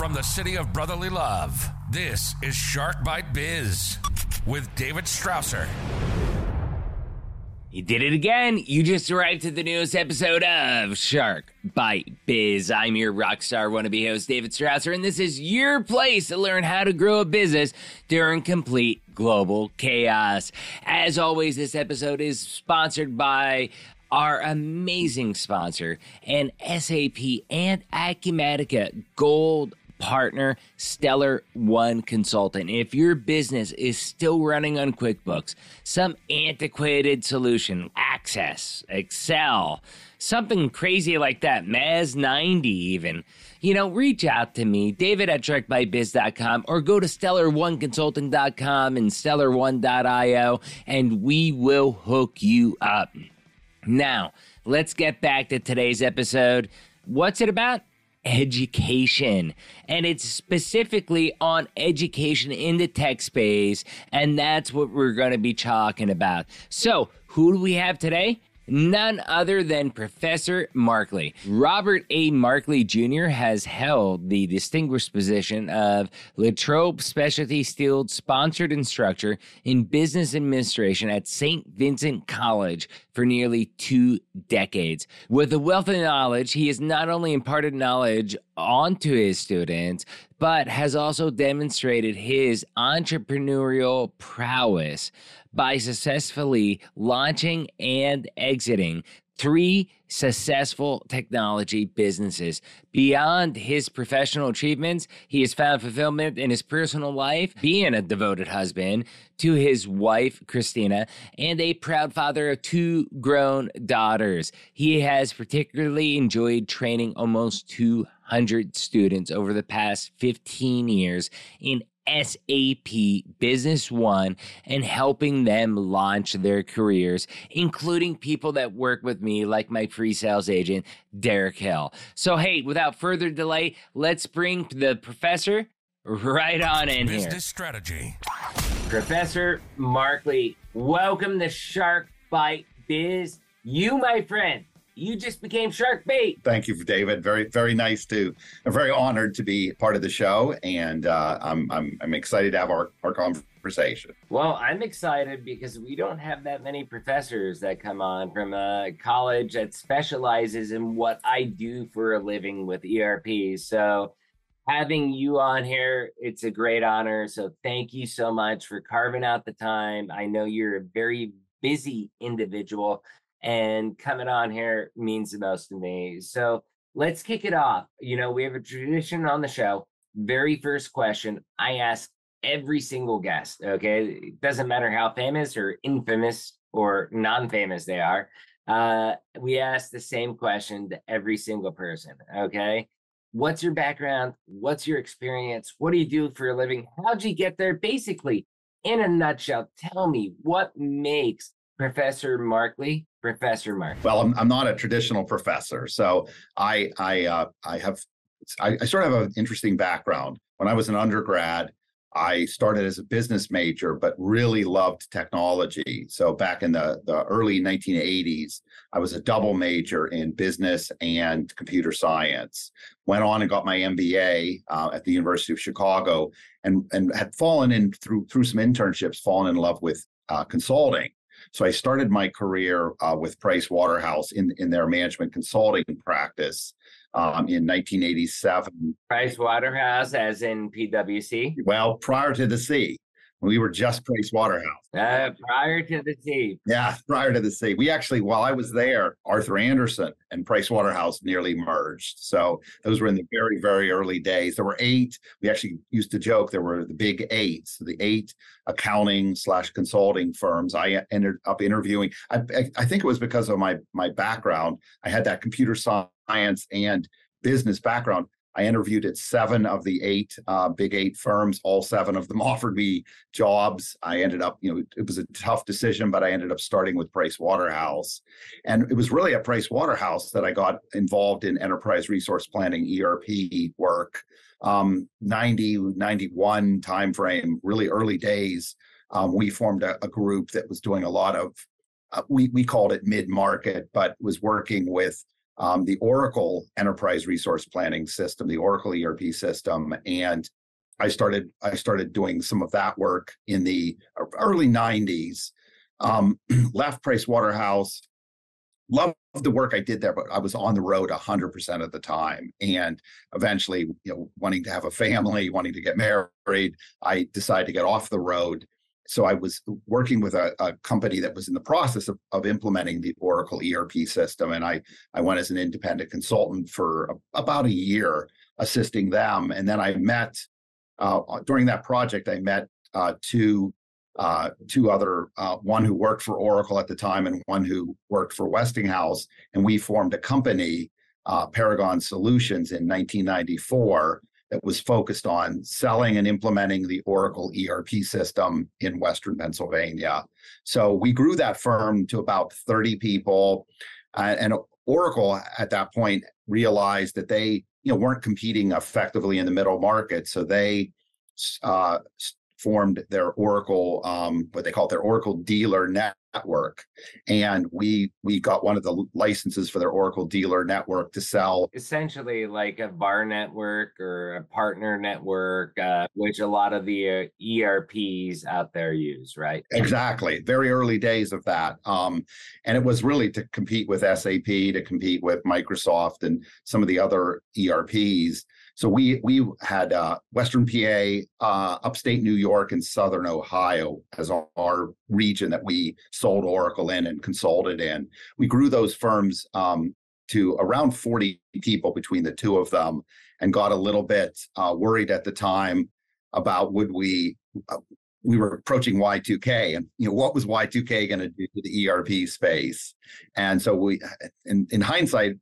From the city of brotherly love, this is Shark Bite Biz with David Strausser. He did it again. You just arrived to the newest episode of Shark Bite Biz. I'm your rock star wannabe host, David Strausser, and this is your place to learn how to grow a business during complete global chaos. As always, this episode is sponsored by our amazing sponsor and SAP and Acumatica Gold partner, Stellar One Consulting. If your business is still running on QuickBooks, some antiquated solution, Access, Excel, something crazy like that, MAS 90 even, you know, reach out to me, David at sharkbitebiz.com, or go to stellar1consulting.com and stellar1.io, and we will hook you up. Now, let's get back to today's episode. What's it about? Education. And it's specifically on education in the tech space. And that's what we're going to be talking about. So, who do we have today? None other than Professor Markley. Robert A. Markley Jr. has held the distinguished position of Latrobe Specialty Steel sponsored instructor in business administration at St. Vincent College for nearly two decades. With a wealth of knowledge, he has not only imparted knowledge onto his students, but has also demonstrated his entrepreneurial prowess by successfully launching and exiting three successful technology businesses. Beyond his professional achievements, he has found fulfillment in his personal life, being a devoted husband to his wife, Christina, and a proud father of two grown daughters. He has particularly enjoyed training almost 200 students over the past 15 years in SAP Business One and helping them launch their careers, including people that work with me, like my pre sales agent, Derek Hill. So, hey, without further delay, let's bring the professor right on in Business here. Business strategy. Professor Markley, welcome to Shark Bite Biz. You, my friend, you just became shark bait. Thank you, David. Very, very nice to. I'm very honored to be part of the show, and uh, I'm, I'm I'm excited to have our our conversation. Well, I'm excited because we don't have that many professors that come on from a college that specializes in what I do for a living with ERP. So having you on here, it's a great honor. So thank you so much for carving out the time. I know you're a very busy individual and coming on here means the most to me. So let's kick it off. You know, we have a tradition on the show. Very first question I ask every single guest, okay? It doesn't matter how famous or infamous or non famous they are. Uh, we ask the same question to every single person, okay? What's your background? What's your experience? What do you do for a living? How'd you get there? Basically, in a nutshell, tell me what makes Professor Markley Professor Mark? Well, I'm, I'm not a traditional professor, so I I uh, I have I, I sort of have an interesting background. When I was an undergrad, I started as a business major, but really loved technology. So back in the, the early 1980s, I was a double major in business and computer science. Went on and got my MBA uh, at the University of Chicago, and and had fallen in through through some internships, fallen in love with uh, consulting. So I started my career uh, with Price Waterhouse in, in their management consulting practice um, in 1987. Price Waterhouse, as in PwC? Well, prior to the C. We were just Price Waterhouse. Uh, prior to the C. Yeah, prior to the C. We actually, while I was there, Arthur Andersen and Price Waterhouse nearly merged. So those were in the very, very early days. There were eight. We actually used to joke there were the big eight. So the eight accounting slash consulting firms. I ended up interviewing. I, I think it was because of my my background. I had that computer science and business background. I interviewed at seven of the eight uh, big eight firms. All seven of them offered me jobs. I ended up, you know, it was a tough decision, but I ended up starting with Price Waterhouse. And it was really at Price Waterhouse that I got involved in enterprise resource planning ERP work. Um, 90, 91 timeframe, really early days. Um, we formed a, a, group that was doing a lot of, uh, we, we called it mid market, but was working with um, the Oracle Enterprise Resource Planning System, the Oracle ERP system, and I started I started doing some of that work in the early '90s. Um, left Price Waterhouse, loved the work I did there, but I was on the road 100% of the time. And eventually, you know, wanting to have a family, wanting to get married, I decided to get off the road so I was working with a, a company that was in the process of, of, implementing the Oracle ERP system, and I I went as an independent consultant for a, about a year assisting them, and then I met uh, during that project I met uh, two uh, two other uh, one who worked for Oracle at the time and one who worked for Westinghouse, and we formed a company, uh, Paragon Solutions, in 1994 that was focused on selling and implementing the Oracle ERP system in Western Pennsylvania. So we grew that firm to about 30 people. Uh, and Oracle at that point realized that they you know, weren't competing effectively in the middle market. So they uh, formed their Oracle, um, what they call their Oracle Dealer Network, and we we got one of the licenses for their Oracle Dealer Network to sell. Essentially, like a VAR network or a partner network, uh, which a lot of the uh, ERPs out there use, right? Exactly. Very early days of that, um, and it was really to compete with SAP, to compete with Microsoft, and some of the other ERPs. So we we had uh, Western PA, uh, upstate New York, and Southern Ohio as our, our, region that we sold Oracle in and consulted in. We grew those firms um, to around 40 people between the two of them, and got a little bit uh, worried at the time about would we. Uh, we were approaching Y2K, and you know what was Y2K going to do to the ERP space? And so we, in, in hindsight,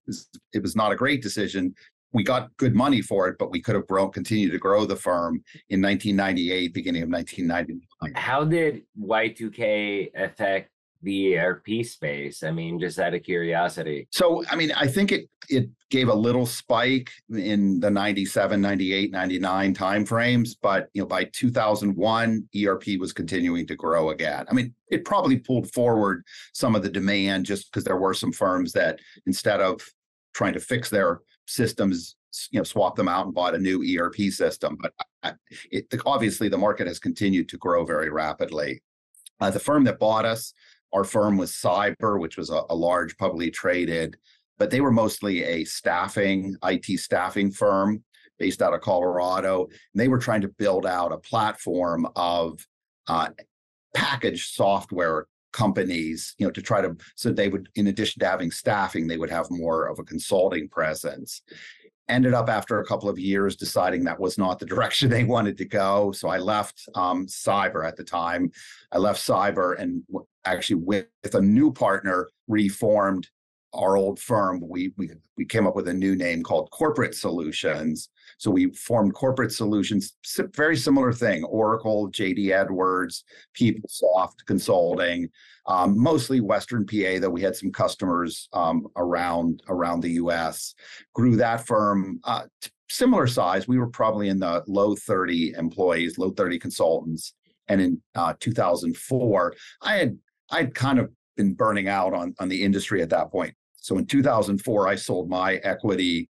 it was not a great decision we got good money for it, but we could have grown, continued to grow the firm in 1998, beginning of 1999. How did Y2K affect the ERP space? I mean, just out of curiosity. So, I mean, I think it it gave a little spike in the 97, 98, 99 timeframes, but you know, by 2001, ERP was continuing to grow again. I mean, it probably pulled forward some of the demand just because there were some firms that instead of trying to fix their systems you know swapped them out and bought a new erp system but it, obviously the market has continued to grow very rapidly. Uh, the firm that bought us our firm was CIBER which was a, a large publicly traded but they were mostly a staffing it staffing firm based out of colorado and they were trying to build out a platform of uh, packaged software companies, you know, to try to so they would, in addition to having staffing, they would have more of a consulting presence. Ended up after a couple of years deciding that was not the direction they wanted to go. So I left um, CIBER at the time. I left CIBER and actually with, with a new partner reformed our old firm, we, we we came up with a new name called Corporate Solutions. So we formed Corporate Solutions, very similar thing: Oracle, JD Edwards, PeopleSoft Consulting, um, mostly Western PA. Though we had some customers um, around around the U.S. Grew that firm. Uh, similar size. We were probably in the low 30 employees, low 30 consultants. And in uh, 2004, I had I'd kind of been burning out on, on the industry at that point. So in 2004, I sold my equity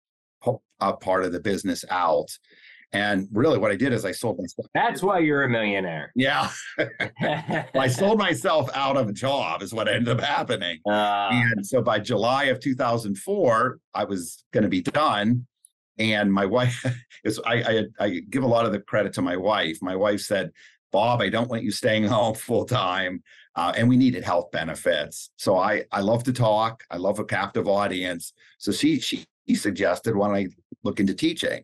uh, part of the business out. And really, what I did is I sold myself. That's why you're a millionaire. Yeah. I sold myself out of a job, is what ended up happening. Uh, and so by July of 2004, I was going to be done. And my wife is, I, I, I give a lot of the credit to my wife. My wife said, Bob, I don't want you staying home full time. Uh, and we needed health benefits. So I I love to talk. I love a captive audience. So she she suggested why don't I look into teaching?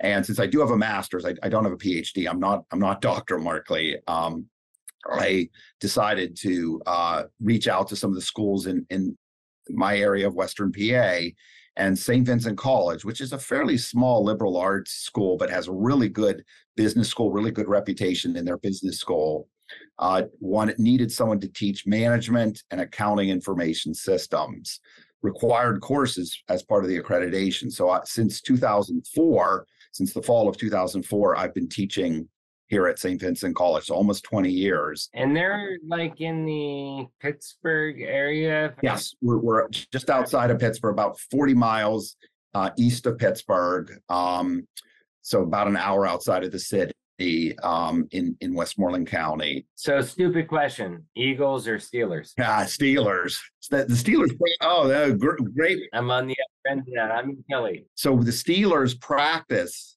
And since I do have a master's, I, I don't have a PhD. I'm not I'm not Dr. Markley. Um, I decided to uh, reach out to some of the schools in in my area of Western PA and St. Vincent College, which is a fairly small liberal arts school, but has a really good business school, really good reputation in their business school. Uh, one needed someone to teach management and accounting information systems, required courses as part of the accreditation. So uh, since 2004, since the fall of 2004, I've been teaching here at St. Vincent College, so almost 20 years. And they're like in the Pittsburgh area? Yes, we're, we're just outside of Pittsburgh, about 40 miles uh, east of Pittsburgh. Um, so about an hour outside of the city um, in in Westmoreland County. So stupid question: Eagles or Steelers? Yeah, Steelers. The, the Steelers. Oh, great. I'm on the end. I'm in Kelly. So the Steelers practice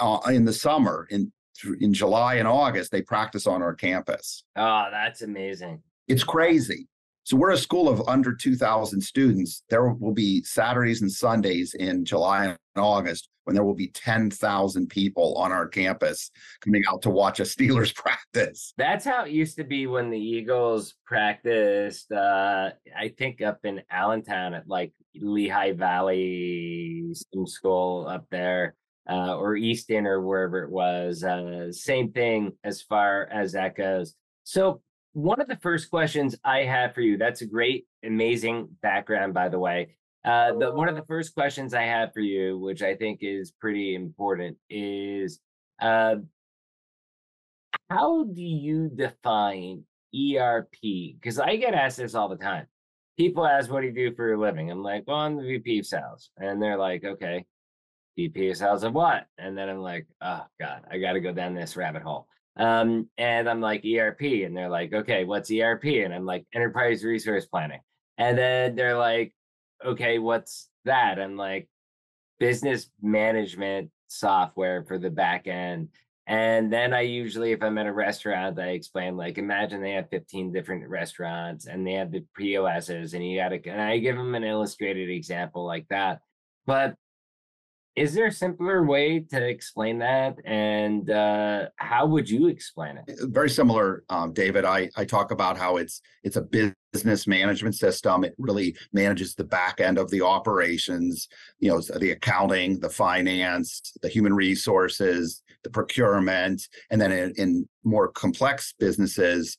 uh, in the summer in in July and August. They practice on our campus. Oh, that's amazing. It's crazy. So we're a school of under 2,000 students. There will be Saturdays and Sundays in July and August when there will be 10,000 people on our campus coming out to watch a Steelers practice. That's how it used to be when the Eagles practiced, uh, I think up in Allentown at like Lehigh Valley, some school up there. Uh, or Easton or wherever it was. Uh, same thing as far as that goes. So one of the first questions I have for you, that's a great, amazing background, by the way. Uh, the, one of the first questions I have for you, which I think is pretty important, is uh, how do you define ERP? Because I get asked this all the time. People ask, What do you do for a living? I'm like, Well, I'm the VP of sales. And they're like, Okay, Of sales of what? And then I'm like, Oh, God, I got to go down this rabbit hole. Um, and I'm like, ERP. And they're like, okay, what's ERP? And I'm like, enterprise resource planning. And then they're like, okay, what's that? I'm like, business management software for the back end. And then I usually, if I'm at a restaurant, I explain like, imagine they have 15 different restaurants and they have the POSs, and you got to, and I give them an illustrated example like that. But is there a simpler way to explain that? And uh, how would you explain it? Very similar, um, David. I, I talk about how it's it's a business management system. It really manages the back end of the operations, you know, the accounting, the finance, the human resources, the procurement, and then in, in more complex businesses,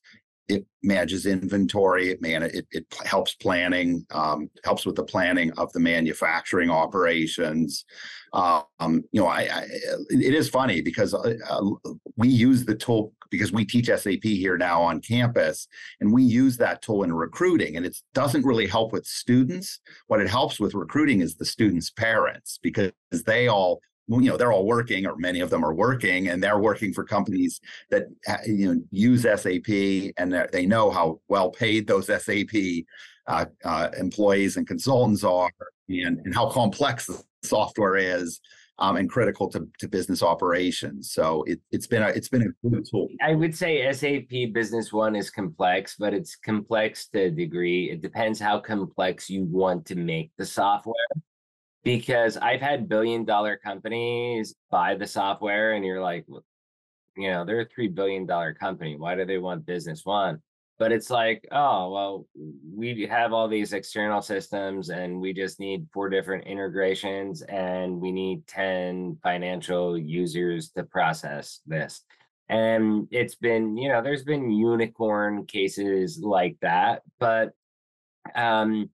it manages inventory it man it, it helps planning um, helps with the planning of the manufacturing operations. Um, you know I, I, it is funny because uh, uh, we use the tool because we teach sap here now on campus and we use that tool in recruiting and it doesn't really help with students. What it helps with recruiting is the students parents because they all you know they're all working or many of them are working and they're working for companies that you know use sap and they know how well paid those sap uh, uh, employees and consultants are and, and how complex the software is um, and critical to, to business operations. So it, it's been a it's been a good tool. I would say SAP Business One is complex, but it's complex to a degree. It depends how complex you want to make the software because I've had billion dollar companies buy the software and you're like, you know, they're a $3 billion company. Why do they want business one? But it's like, oh, well, we have all these external systems and we just need four different integrations and we need 10 financial users to process this. And it's been, you know, there's been unicorn cases like that, but um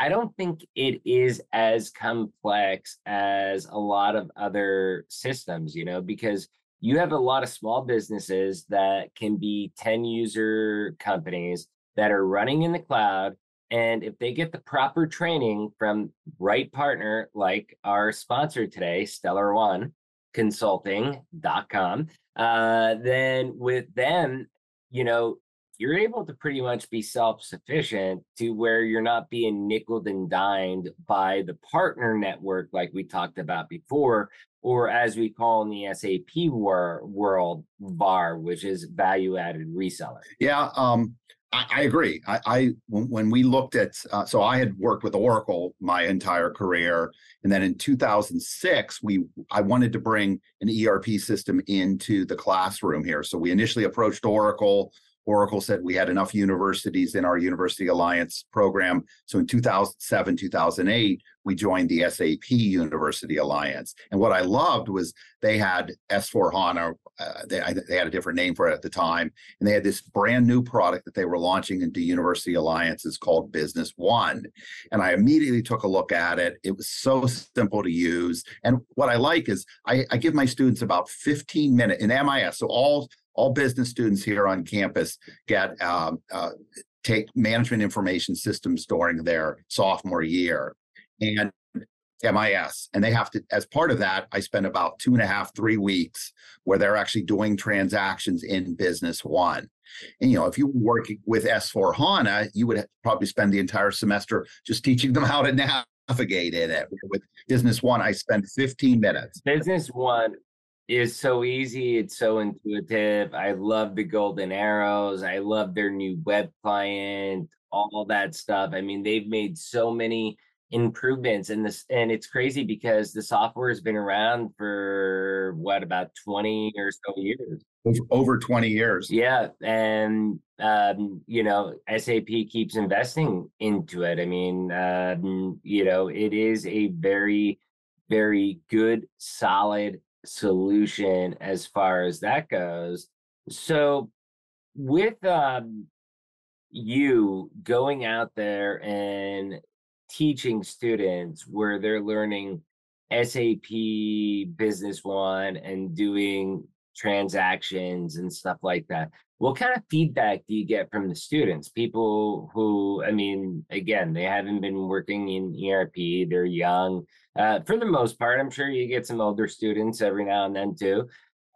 I don't think it is as complex as a lot of other systems, you know, because you have a lot of small businesses that can be 10 user companies that are running in the cloud. And if they get the proper training from right partner like our sponsor today, Stellar One Consulting.com, uh, then with them, you know, you're able to pretty much be self-sufficient to where you're not being nickel and dimed by the partner network like we talked about before or as we call in the sap wor- world var which is value added reseller yeah um, I, I, agree. I, I, when we looked at uh, so I had worked with Oracle my entire career, and then in 2006 we I wanted to bring an ERP system into the classroom here. So we initially approached Oracle. Oracle said we had enough universities in our University Alliance program. So in 2007, 2008, we joined the SAP University Alliance. And what I loved was they had S4 HANA. Uh, they, they had a different name for it at the time. And they had this brand new product that they were launching into University Alliance. It's called Business One. And I immediately took a look at it. It was so simple to use. And what I like is I, I give my students about 15 minutes in MIS. So all all business students here on campus get um, uh, take management information systems during their sophomore year and MIS. And they have to, as part of that, I spend about two and a half, three weeks where they're actually doing transactions in Business One. And, you know, if you work with S4 HANA, you would probably spend the entire semester just teaching them how to navigate in it. With Business One, I spend 15 minutes. Business One is so easy. It's so intuitive. I love the golden arrows. I love their new web client, all that stuff. I mean, they've made so many improvements and this and it's crazy because the software has been around for what about 20 or so years over 20 years yeah and um, you know sap keeps investing into it i mean um, you know it is a very very good solid solution as far as that goes. So with um, you going out there and teaching students where they're learning SAP Business One and doing transactions and stuff like that. What kind of feedback do you get from the students? People who, I mean, again, they haven't been working in ERP, they're young. Uh, for the most part, I'm sure you get some older students every now and then too.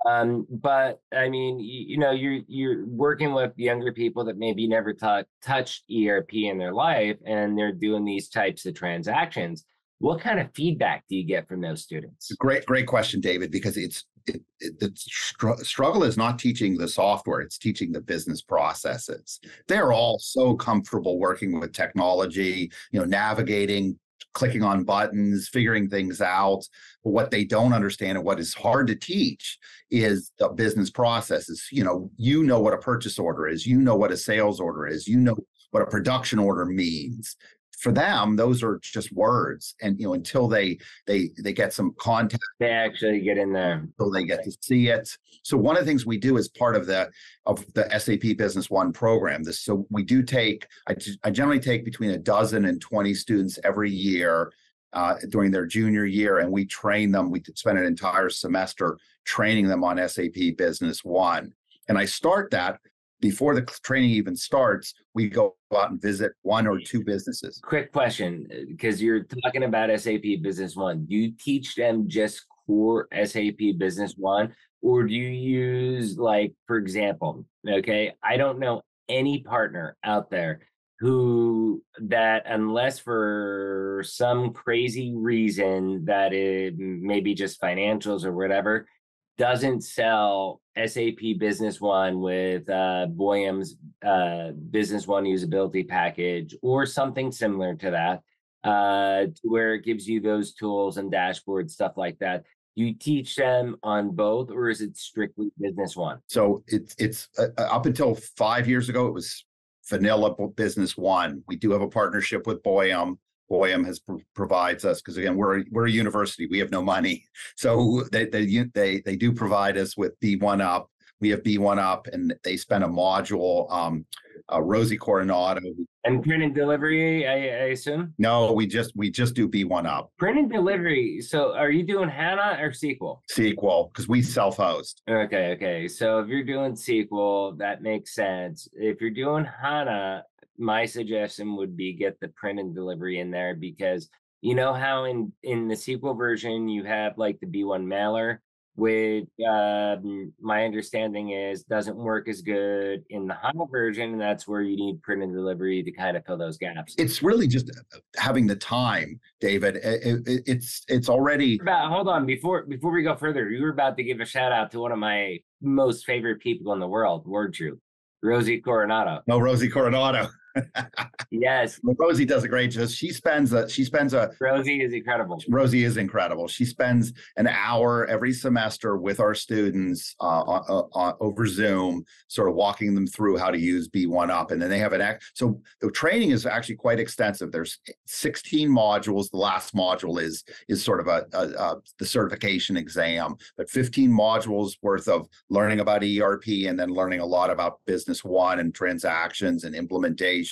Um, but I mean, you, you, know, you're you're working with younger people that maybe never t- touched ERP in their life, and they're doing these types of transactions. What kind of feedback do you get from those students? Great, great question, David. Because it's it, it, the str- struggle is not teaching the software; it's teaching the business processes. They're all so comfortable working with technology, you know, navigating clicking on buttons, figuring things out. But what they don't understand and what is hard to teach is the business processes. You know, you know what a purchase order is, you know what a sales order is, you know what a production order means for them those are just words and you know until they they they get some contact they actually get in there. so they get to see it. So one of the things we do as part of the of the sap business one program this so we do take i, I generally take between a dozen and 20 students every year uh, during their junior year and we train them. We spend an entire semester training them on sap business one. And i start that before the training even starts, we go out and visit one or two businesses. Quick question, because uh, you're talking about SAP Business One. Do you teach them just core SAP Business One, or do you use, like, for example, okay, I don't know any partner out there who that unless for some crazy reason that it maybe just financials or whatever doesn't sell SAP Business One with uh, Boyum's uh, Business One usability package or something similar to that, uh, where it gives you those tools and dashboards, stuff like that. You teach them on both, or is it strictly Business One? So it's it's uh, uh, up until five years ago, it was vanilla Business One. We do have a partnership with Boyum. Boyum has provides us because again we're we're a university we have no money. So they they they they do provide us with B1 up. We have B1 up and they spend a module um uh, Rosie Coronado and print and delivery I, I, assume? No we just we just do B1 up. Print and delivery so are you doing HANA or SQL SQL because we self-host. Okay okay so if you're doing SQL that makes sense. If you're doing HANA my suggestion would be get the print and delivery in there because you know how in in the SQL version you have like the B1 mailer, which um, my understanding is doesn't work as good in the HANA version, and that's where you need print and delivery to kind of fill those gaps. It's really just uh, having the time, David. It, it, it's it's already. About, hold on before before we go further. You were about to give a shout out to one of my most favorite people in the world, Word Troop, Rosie Coronado. No, Rosie Coronado. Yes. Rosie does a great job. She spends a she spends a Rosie is incredible. Rosie is incredible. She spends an hour every semester with our students uh, uh, uh, over Zoom, sort of walking them through how to use B1 Up, and then they have an act. So the training is actually quite extensive. There's 16 modules. The last module is is sort of a, a, a the certification exam, but 15 modules worth of learning about ERP and then learning a lot about Business One and transactions and implementation.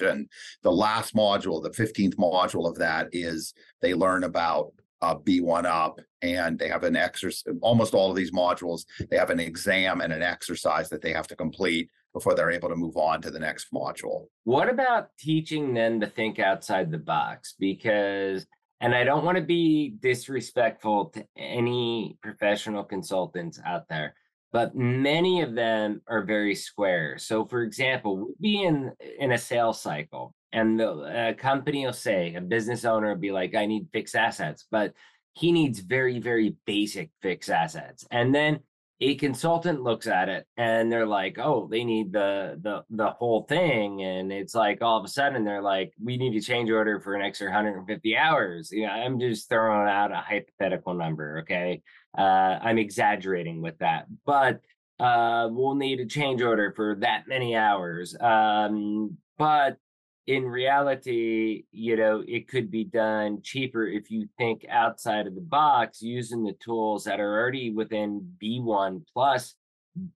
The last module, the 15th module of that is they learn about uh, B1 up and they have an exercise. Almost all of these modules, they have an exam and an exercise that they have to complete before they're able to move on to the next module. What about teaching them to think outside the box? Because, and I don't want to be disrespectful to any professional consultants out there, but many of them are very square. So, for example, we'll be in in a sales cycle, and the a company will say, a business owner will be like, "I need fixed assets," but he needs very, very basic fixed assets, and then a consultant looks at it and they're like, "Oh, they need the the the whole thing," and it's like all of a sudden they're like, "We need a change order for an extra 150 hours." You know, I'm just throwing out a hypothetical number, okay? Uh, I'm exaggerating with that, but uh, we'll need a change order for that many hours. Um, but in reality, you know, it could be done cheaper if you think outside of the box using the tools that are already within B1 plus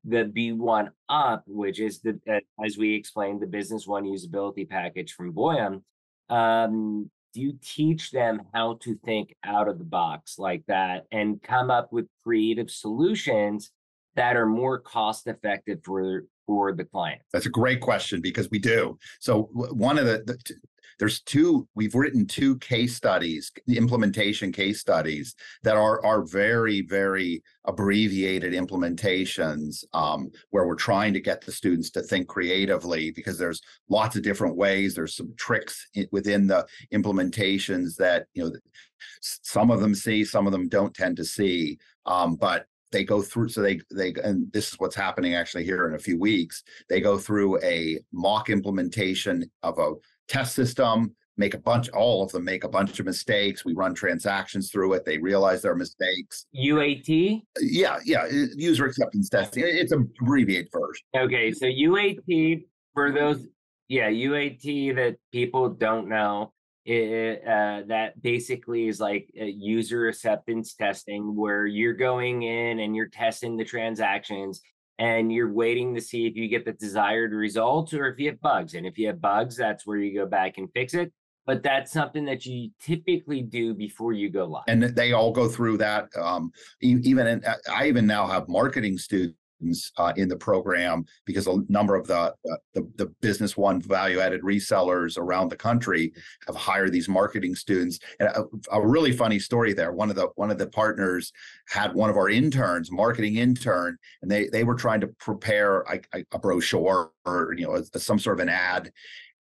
the B1 up, which is the, as we explained, the business one usability package from Boyum. Um, do you teach them how to think out of the box like that and come up with creative solutions that are more cost effective for for the client? That's a great question because we do. So one of the, the there's two we've written two case studies implementation case studies that are are very very abbreviated implementations um, where we're trying to get the students to think creatively because there's lots of different ways there's some tricks within the implementations that you know some of them see some of them don't tend to see um, but they go through so they they and this is what's happening actually here in a few weeks they go through a mock implementation of a test system, make a bunch, all of them make a bunch of mistakes. We run transactions through it. They realize their mistakes. UAT? Yeah, yeah. User acceptance testing. It's a abbreviated version. Okay. So UAT, for those, yeah, UAT that people don't know, it, uh, that basically is like user acceptance testing where you're going in and you're testing the transactions and you're waiting to see if you get the desired results or if you have bugs. And if you have bugs, that's where you go back and fix it. But that's something that you typically do before you go live. And they all go through that. Um, even in, I even now have marketing students uh, in the program because a number of the, uh, the, the business one value added resellers around the country have hired these marketing students. And a, a, really funny story there. One of the one of the partners had one of our interns marketing intern and they they were trying to prepare a, a brochure or you know a, some sort of an ad.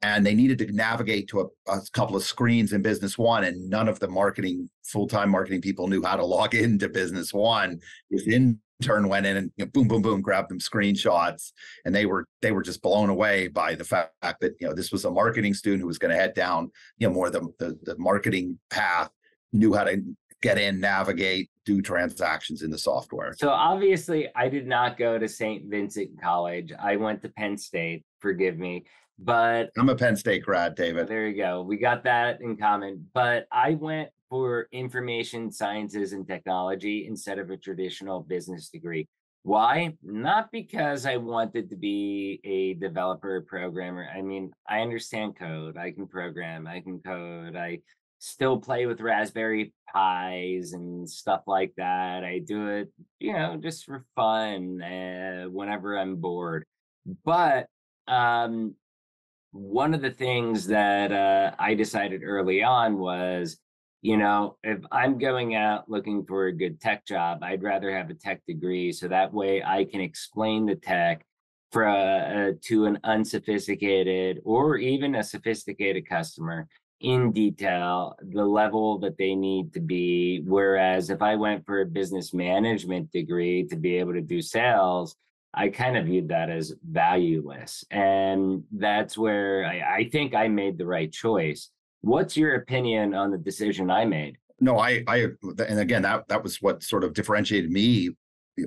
And they needed to navigate to a, a, couple of screens in business one and none of the marketing full-time marketing people knew how to log into business one within intern went in and you know, boom, boom, boom, grabbed them screenshots, and they were they were just blown away by the fact that you know this was a marketing student who was going to head down you know more the, the the marketing path, knew how to get in, navigate, do transactions in the software. So obviously, I did not go to St. Vincent College. I went to Penn State. Forgive me. But I'm a Penn State grad, David. There you go. We got that in common. But I went for information sciences and technology instead of a traditional business degree. Why? Not because I wanted to be a developer programmer. I mean, I understand code. I can program. I can code. I still play with Raspberry Pis and stuff like that. I do it, you know, just for fun uh, whenever I'm bored. But um, one of the things that uh, I decided early on was you know, if I'm going out looking for a good tech job, I'd rather have a tech degree so that way I can explain the tech for uh, to an unsophisticated or even a sophisticated customer in detail the level that they need to be. Whereas if i went for a business management degree to be able to do sales I kind of viewed that as valueless. And that's where I, I think I made the right choice. What's your opinion on the decision I made? No, I, I, and again, that that was what sort of differentiated me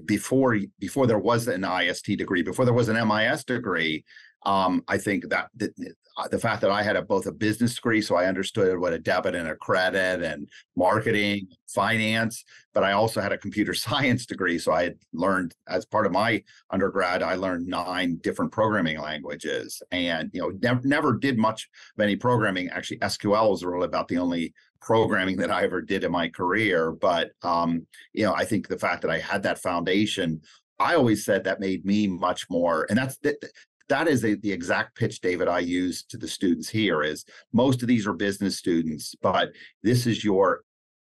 before before there was an IST degree, before there was an MIS degree. Um, I think that, that uh, the fact that I had a, both a business degree, so I understood what a debit and a credit and marketing, finance, but I also had a computer science degree. So I had learned as part of my undergrad, I learned nine different programming languages and, you know, never, never did much of any programming. Actually, SQL was really about the only programming that I ever did in my career. But, um, you know, I think the fact that I had that foundation I always said that made me much more, and that's that, that is the exact pitch david i use to the students here is most of these are business students but this is your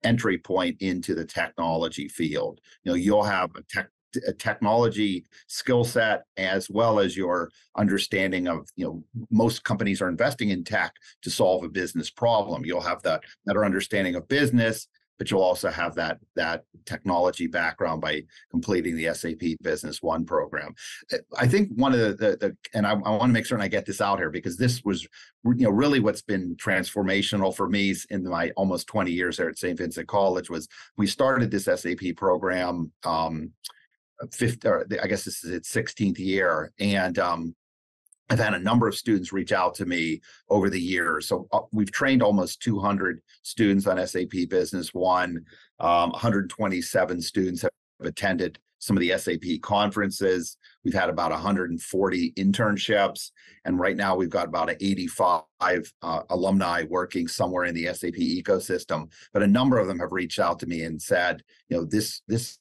entry point into the technology field. You know you'll have a tech a technology skill set as well as your understanding of you know most companies are investing in tech to solve a business problem. You'll have that better understanding of business but you'll also have that that technology background by completing the SAP Business One program. Eh, I think one of the the, the and I, I want to make certain I get this out here because this was you know really what's been transformational for me in my almost 20 years there at St. Vincent College was we started this SAP program um fifth or I guess this is its 16th year and um I've had a number of students reach out to me over the years. So uh, we've trained almost 200 students on SAP Business One. Um, 127 students have attended some of the SAP conferences. We've had about 140 internships, and right now we've got about 85 uh, alumni working somewhere in the SAP ecosystem. But a number of them have reached out to me and said, you know, this this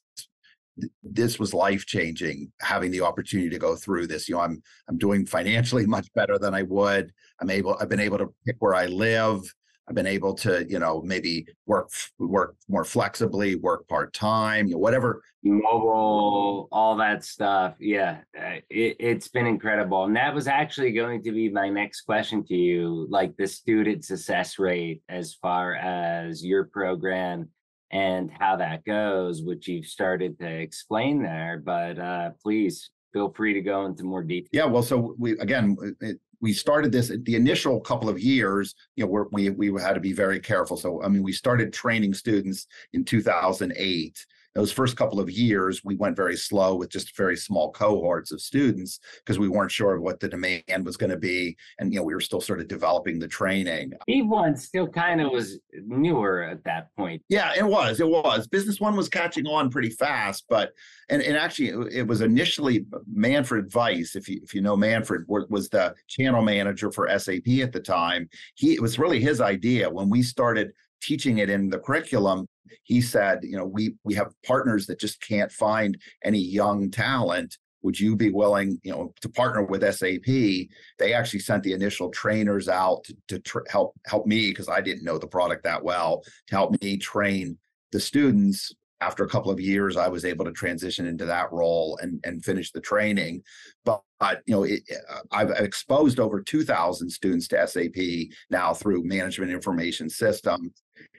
this was life changing having the opportunity to go through this you know i'm i'm doing financially much better than i would. I'm able i've been able to pick where i live. I've been able to you know maybe work work more flexibly work part-time you know whatever. Mobile all that stuff yeah uh, it, it's been incredible. And that was actually going to be my next question to you like the student success rate as far as your program and how that goes, which you've started to explain there. But uh, please feel free to go into more detail. Yeah, well, so we again, it, we started this the initial couple of years. You know, we we had to be very careful. So I mean, we started training students in 2008 those first couple of years, we went very slow with just very small cohorts of students because we weren't sure of what the demand was going to be. And, you know, we were still sort of developing the training. B1 still kind of was newer at that point. Yeah, it was. It was. Business One was catching on pretty fast, but, and, and actually, it was initially Manfred Weiss, if you, if you know Manfred, was the channel manager for SAP at the time. He, it was really his idea when we started teaching it in the curriculum he said you know we we have partners that just can't find any young talent. Would you be willing you know to partner with sap they actually sent the initial trainers out to, to tr- help help me because i didn't know the product that well to help me train the students. After a couple of years i was able to transition into that role and and finish the training. But you know it, uh, i've exposed over 2000 students to sap now through management information systems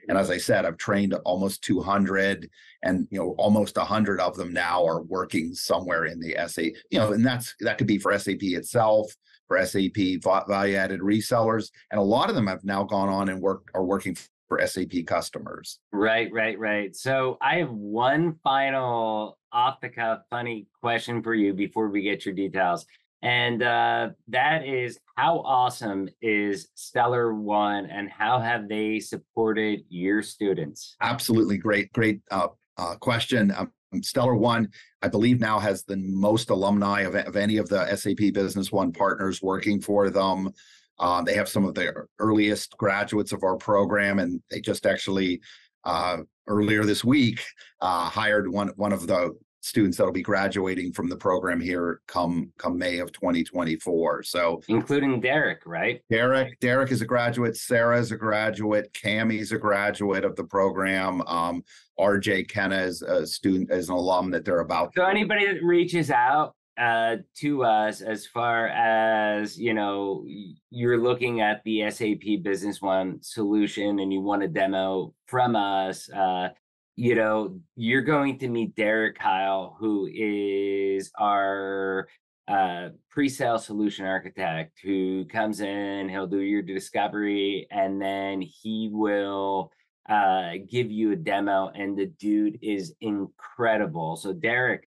and as I said, I've trained almost 200 and, you know, almost 100 of them now are working somewhere in the SAP, you know, and that's, that could be for SAP itself, for SAP value added resellers. And a lot of them have now gone on and work are working for SAP customers. Right, right, right. So I have one final off the cuff funny question for you before we get your details. And uh, that is how awesome is Stellar One and how have they supported your students? Absolutely great, great uh, uh, question. Um, Stellar One, I believe, now has the most alumni of, of any of the SAP Business One partners working for them. Uh, they have some of the earliest graduates of our program, and they just actually uh, earlier this week uh, hired one one of the students that'll be graduating from the program here come come May of 2024. So including Derek, right? Derek, Derek is a graduate, Sarah is a graduate, Cammy's a graduate of the program. Um, RJ Kenna is a student, is an alum that they're about. So anybody that reaches out uh, to us as far as you know you're looking at the sap business one solution and you want a demo from us uh, you know, you're going to meet Derek Kyle, who is our uh, pre-sale solution architect who comes in, he'll do your discovery, and then he will uh, give you a demo. And the dude is incredible. So, Derek,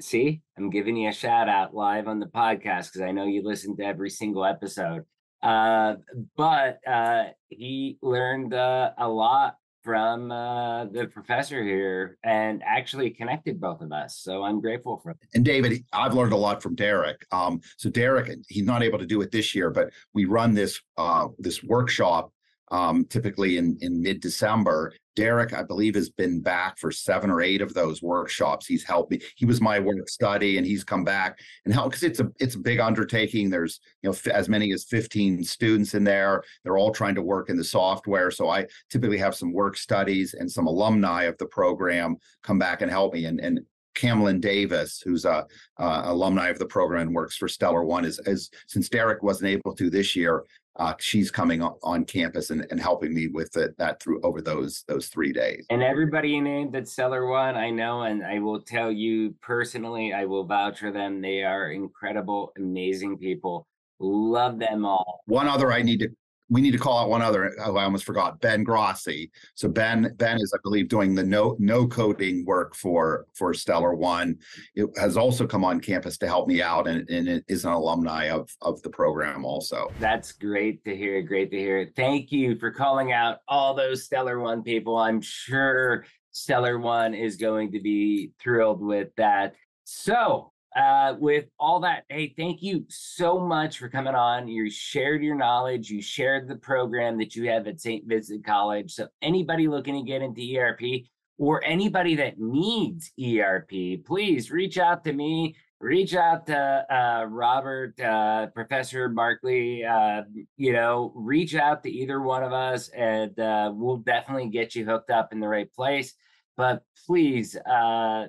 see, I'm giving you a shout out live on the podcast because I know you listen to every single episode. Uh, but uh, he learned uh, a lot from uh, the professor here and actually connected both of us. So I'm grateful for it. And David, I've learned a lot from Derek. Um, so Derek, he's not able to do it this year, but we run this uh, this workshop um, typically in in mid December. Derek, I believe, has been back for seven or eight of those workshops. He's helped me. He was my work study, and he's come back and helped because it's a it's a big undertaking. There's you know as many as 15 students in there. They're all trying to work in the software. So I typically have some work studies and some alumni of the program come back and help me. And and Camlin Davis, who's a uh, alumni of the program and works for Stellar One, is, is since Derek wasn't able to this year, uh, she's coming on, on campus and, and helping me with it, that through over those those three days. And everybody you named at Stellar One, I know, and I will tell you personally, I will vouch for them. They are incredible, amazing people. Love them all. One other I need to we need to call out one other. Oh, I almost forgot Ben Grossi. So Ben Ben is, I believe, doing the no no coding work for for Stellar One. It has also come on campus to help me out, and, and it is an alumni of of the program also. That's great to hear. Great to hear. Thank you for calling out all those Stellar One people. I'm sure Stellar One is going to be thrilled with that. So uh, with all that, hey, thank you so much for coming on. You shared your knowledge, you shared the program that you have at St. Vincent College. So, anybody looking to get into ERP or anybody that needs ERP, please reach out to me. Reach out to uh, Robert, uh, Professor Markley. Uh, you know, reach out to either one of us, and uh, we'll definitely get you hooked up in the right place. But please, uh,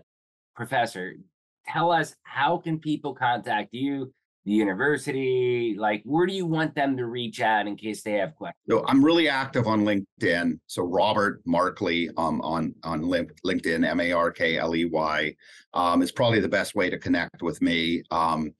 Professor, tell us how can people contact you the university? Like where do you want them to reach out in case they have questions? So i'm really active on linkedin. So robert markley um, on on linkedin m-a-r-k-l-e-y um, is probably the best way to connect with me. Um,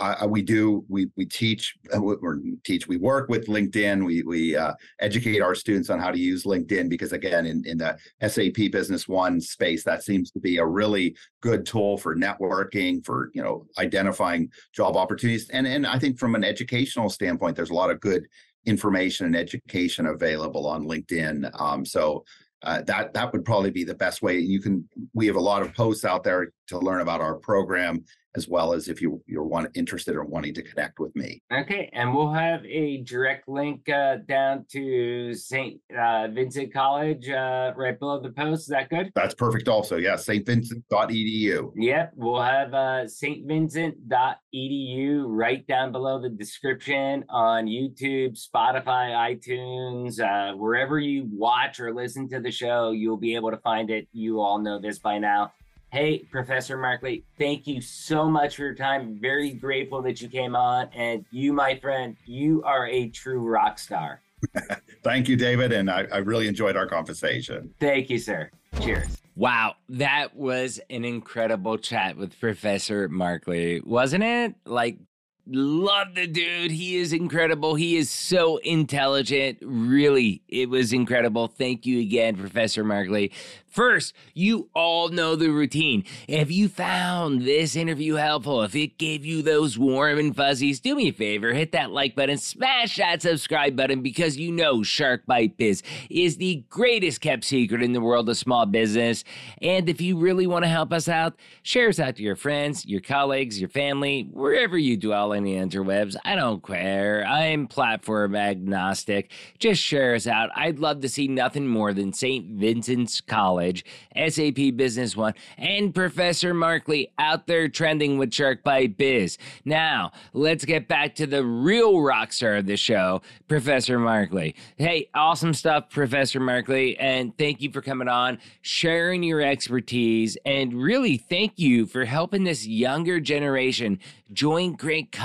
I, we do we we teach uh, or teach we work with linkedin. We we uh, educate our students on how to use linkedin because again in, in the sap business one space that seems to be a really good tool for networking for you know identifying job opportunities. And and i think from an educational standpoint there's a lot of good information and education available on linkedin. Um, so uh, that that would probably be the best way. You can we have a lot of posts out there to learn about our program as well as if you you're one interested or wanting to connect with me. Okay, and we'll have a direct link uh, down to St. Uh, Vincent College uh, right below the post. Is that good? That's perfect. Also, yeah, stvincent.edu. Yep, we'll have uh, stvincent.edu right down below the description on YouTube, Spotify, iTunes, uh, wherever you watch or listen to the show. You'll be able to find it. You all know this by now. Hey, Professor Markley, thank you so much for your time. Very grateful that you came on. And you, my friend, you are a true rock star. thank you, David. And I, I really enjoyed our conversation. Thank you, sir. Cheers. Wow, that was an incredible chat with Professor Markley, wasn't it? Like, love the dude. He is incredible. He is so intelligent. Really, it was incredible. Thank you again, Professor Markley, First, you all know the routine. If you found this interview helpful, if it gave you those warm and fuzzies, do me a favor, hit that like button, smash that subscribe button because you know Shark Bite Biz is the greatest kept secret in the world of small business. And if you really want to help us out, share us out to your friends, your colleagues, your family, wherever you dwell in the interwebs. I don't care. I'm platform agnostic. Just share us out. I'd love to see nothing more than St. Vincent's College SAP Business One, and Professor Markley out there trending with Shark Bite Biz. Now, let's get back to the real rock star of the show, Professor Markley. Hey, awesome stuff, Professor Markley, and thank you for coming on, sharing your expertise, and really thank you for helping this younger generation join great companies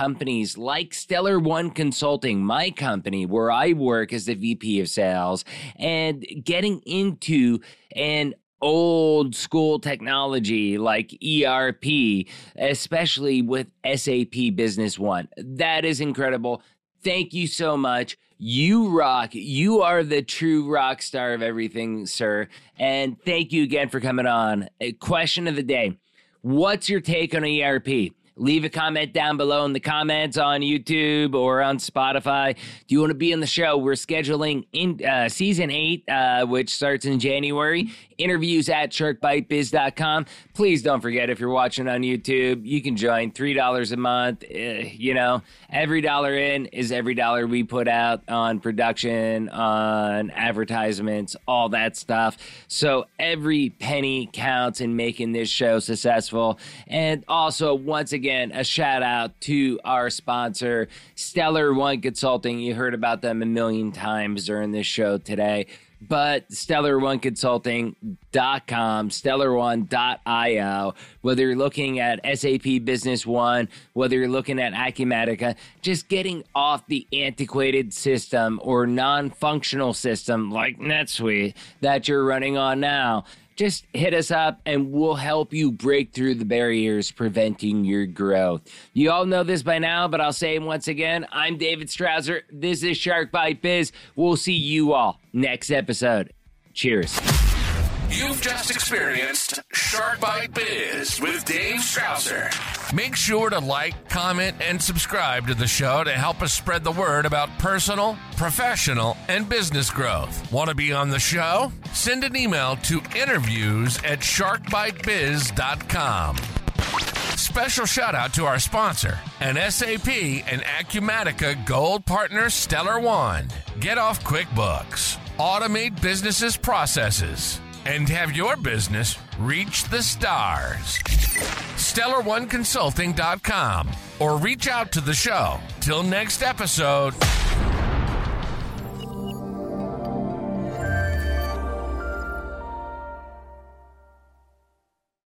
like Stellar One Consulting, my company, where I work as the VP of sales, and getting into an old school technology like ERP, especially with SAP Business One. That is incredible. Thank you so much. You rock. You are the true rock star of everything, sir. And thank you again for coming on. A question of the day What's your take on ERP? Leave a comment down below in the comments on YouTube or on Spotify. Do you want to be in the show? We're scheduling in uh, season eight, uh, which starts in January. Interviews at sharkbitebiz.com. Please don't forget if you're watching on YouTube, you can join $3 a month. Uh, you know, every dollar in is every dollar we put out on production, on advertisements, all that stuff. So every penny counts in making this show successful. And also, once again, again, a shout out to our sponsor, Stellar One Consulting. You heard about them a million times during this show today. But stellar1consulting.com, stellar1.io, whether you're looking at SAP Business One, whether you're looking at Acumatica, just getting off the antiquated system or non functional system like NetSuite that you're running on now just hit us up and we'll help you break through the barriers preventing your growth. You all know this by now, but I'll say it once again. I'm David Strausser. This is Shark Bite Biz. We'll see you all next episode. Cheers. You've just experienced Shark Bite Biz with Dave Strausser. Make sure to like, comment, and subscribe to the show to help us spread the word about personal, professional, and business growth. Want to be on the show? Send an email to interviews at sharkbitebiz.com. Special shout out to our sponsor, an SAP and Acumatica Gold Partner Stellar One. Get off QuickBooks. Automate businesses' processes and have your business reach the stars. StellarOneConsulting.com or reach out to the show. Till next episode.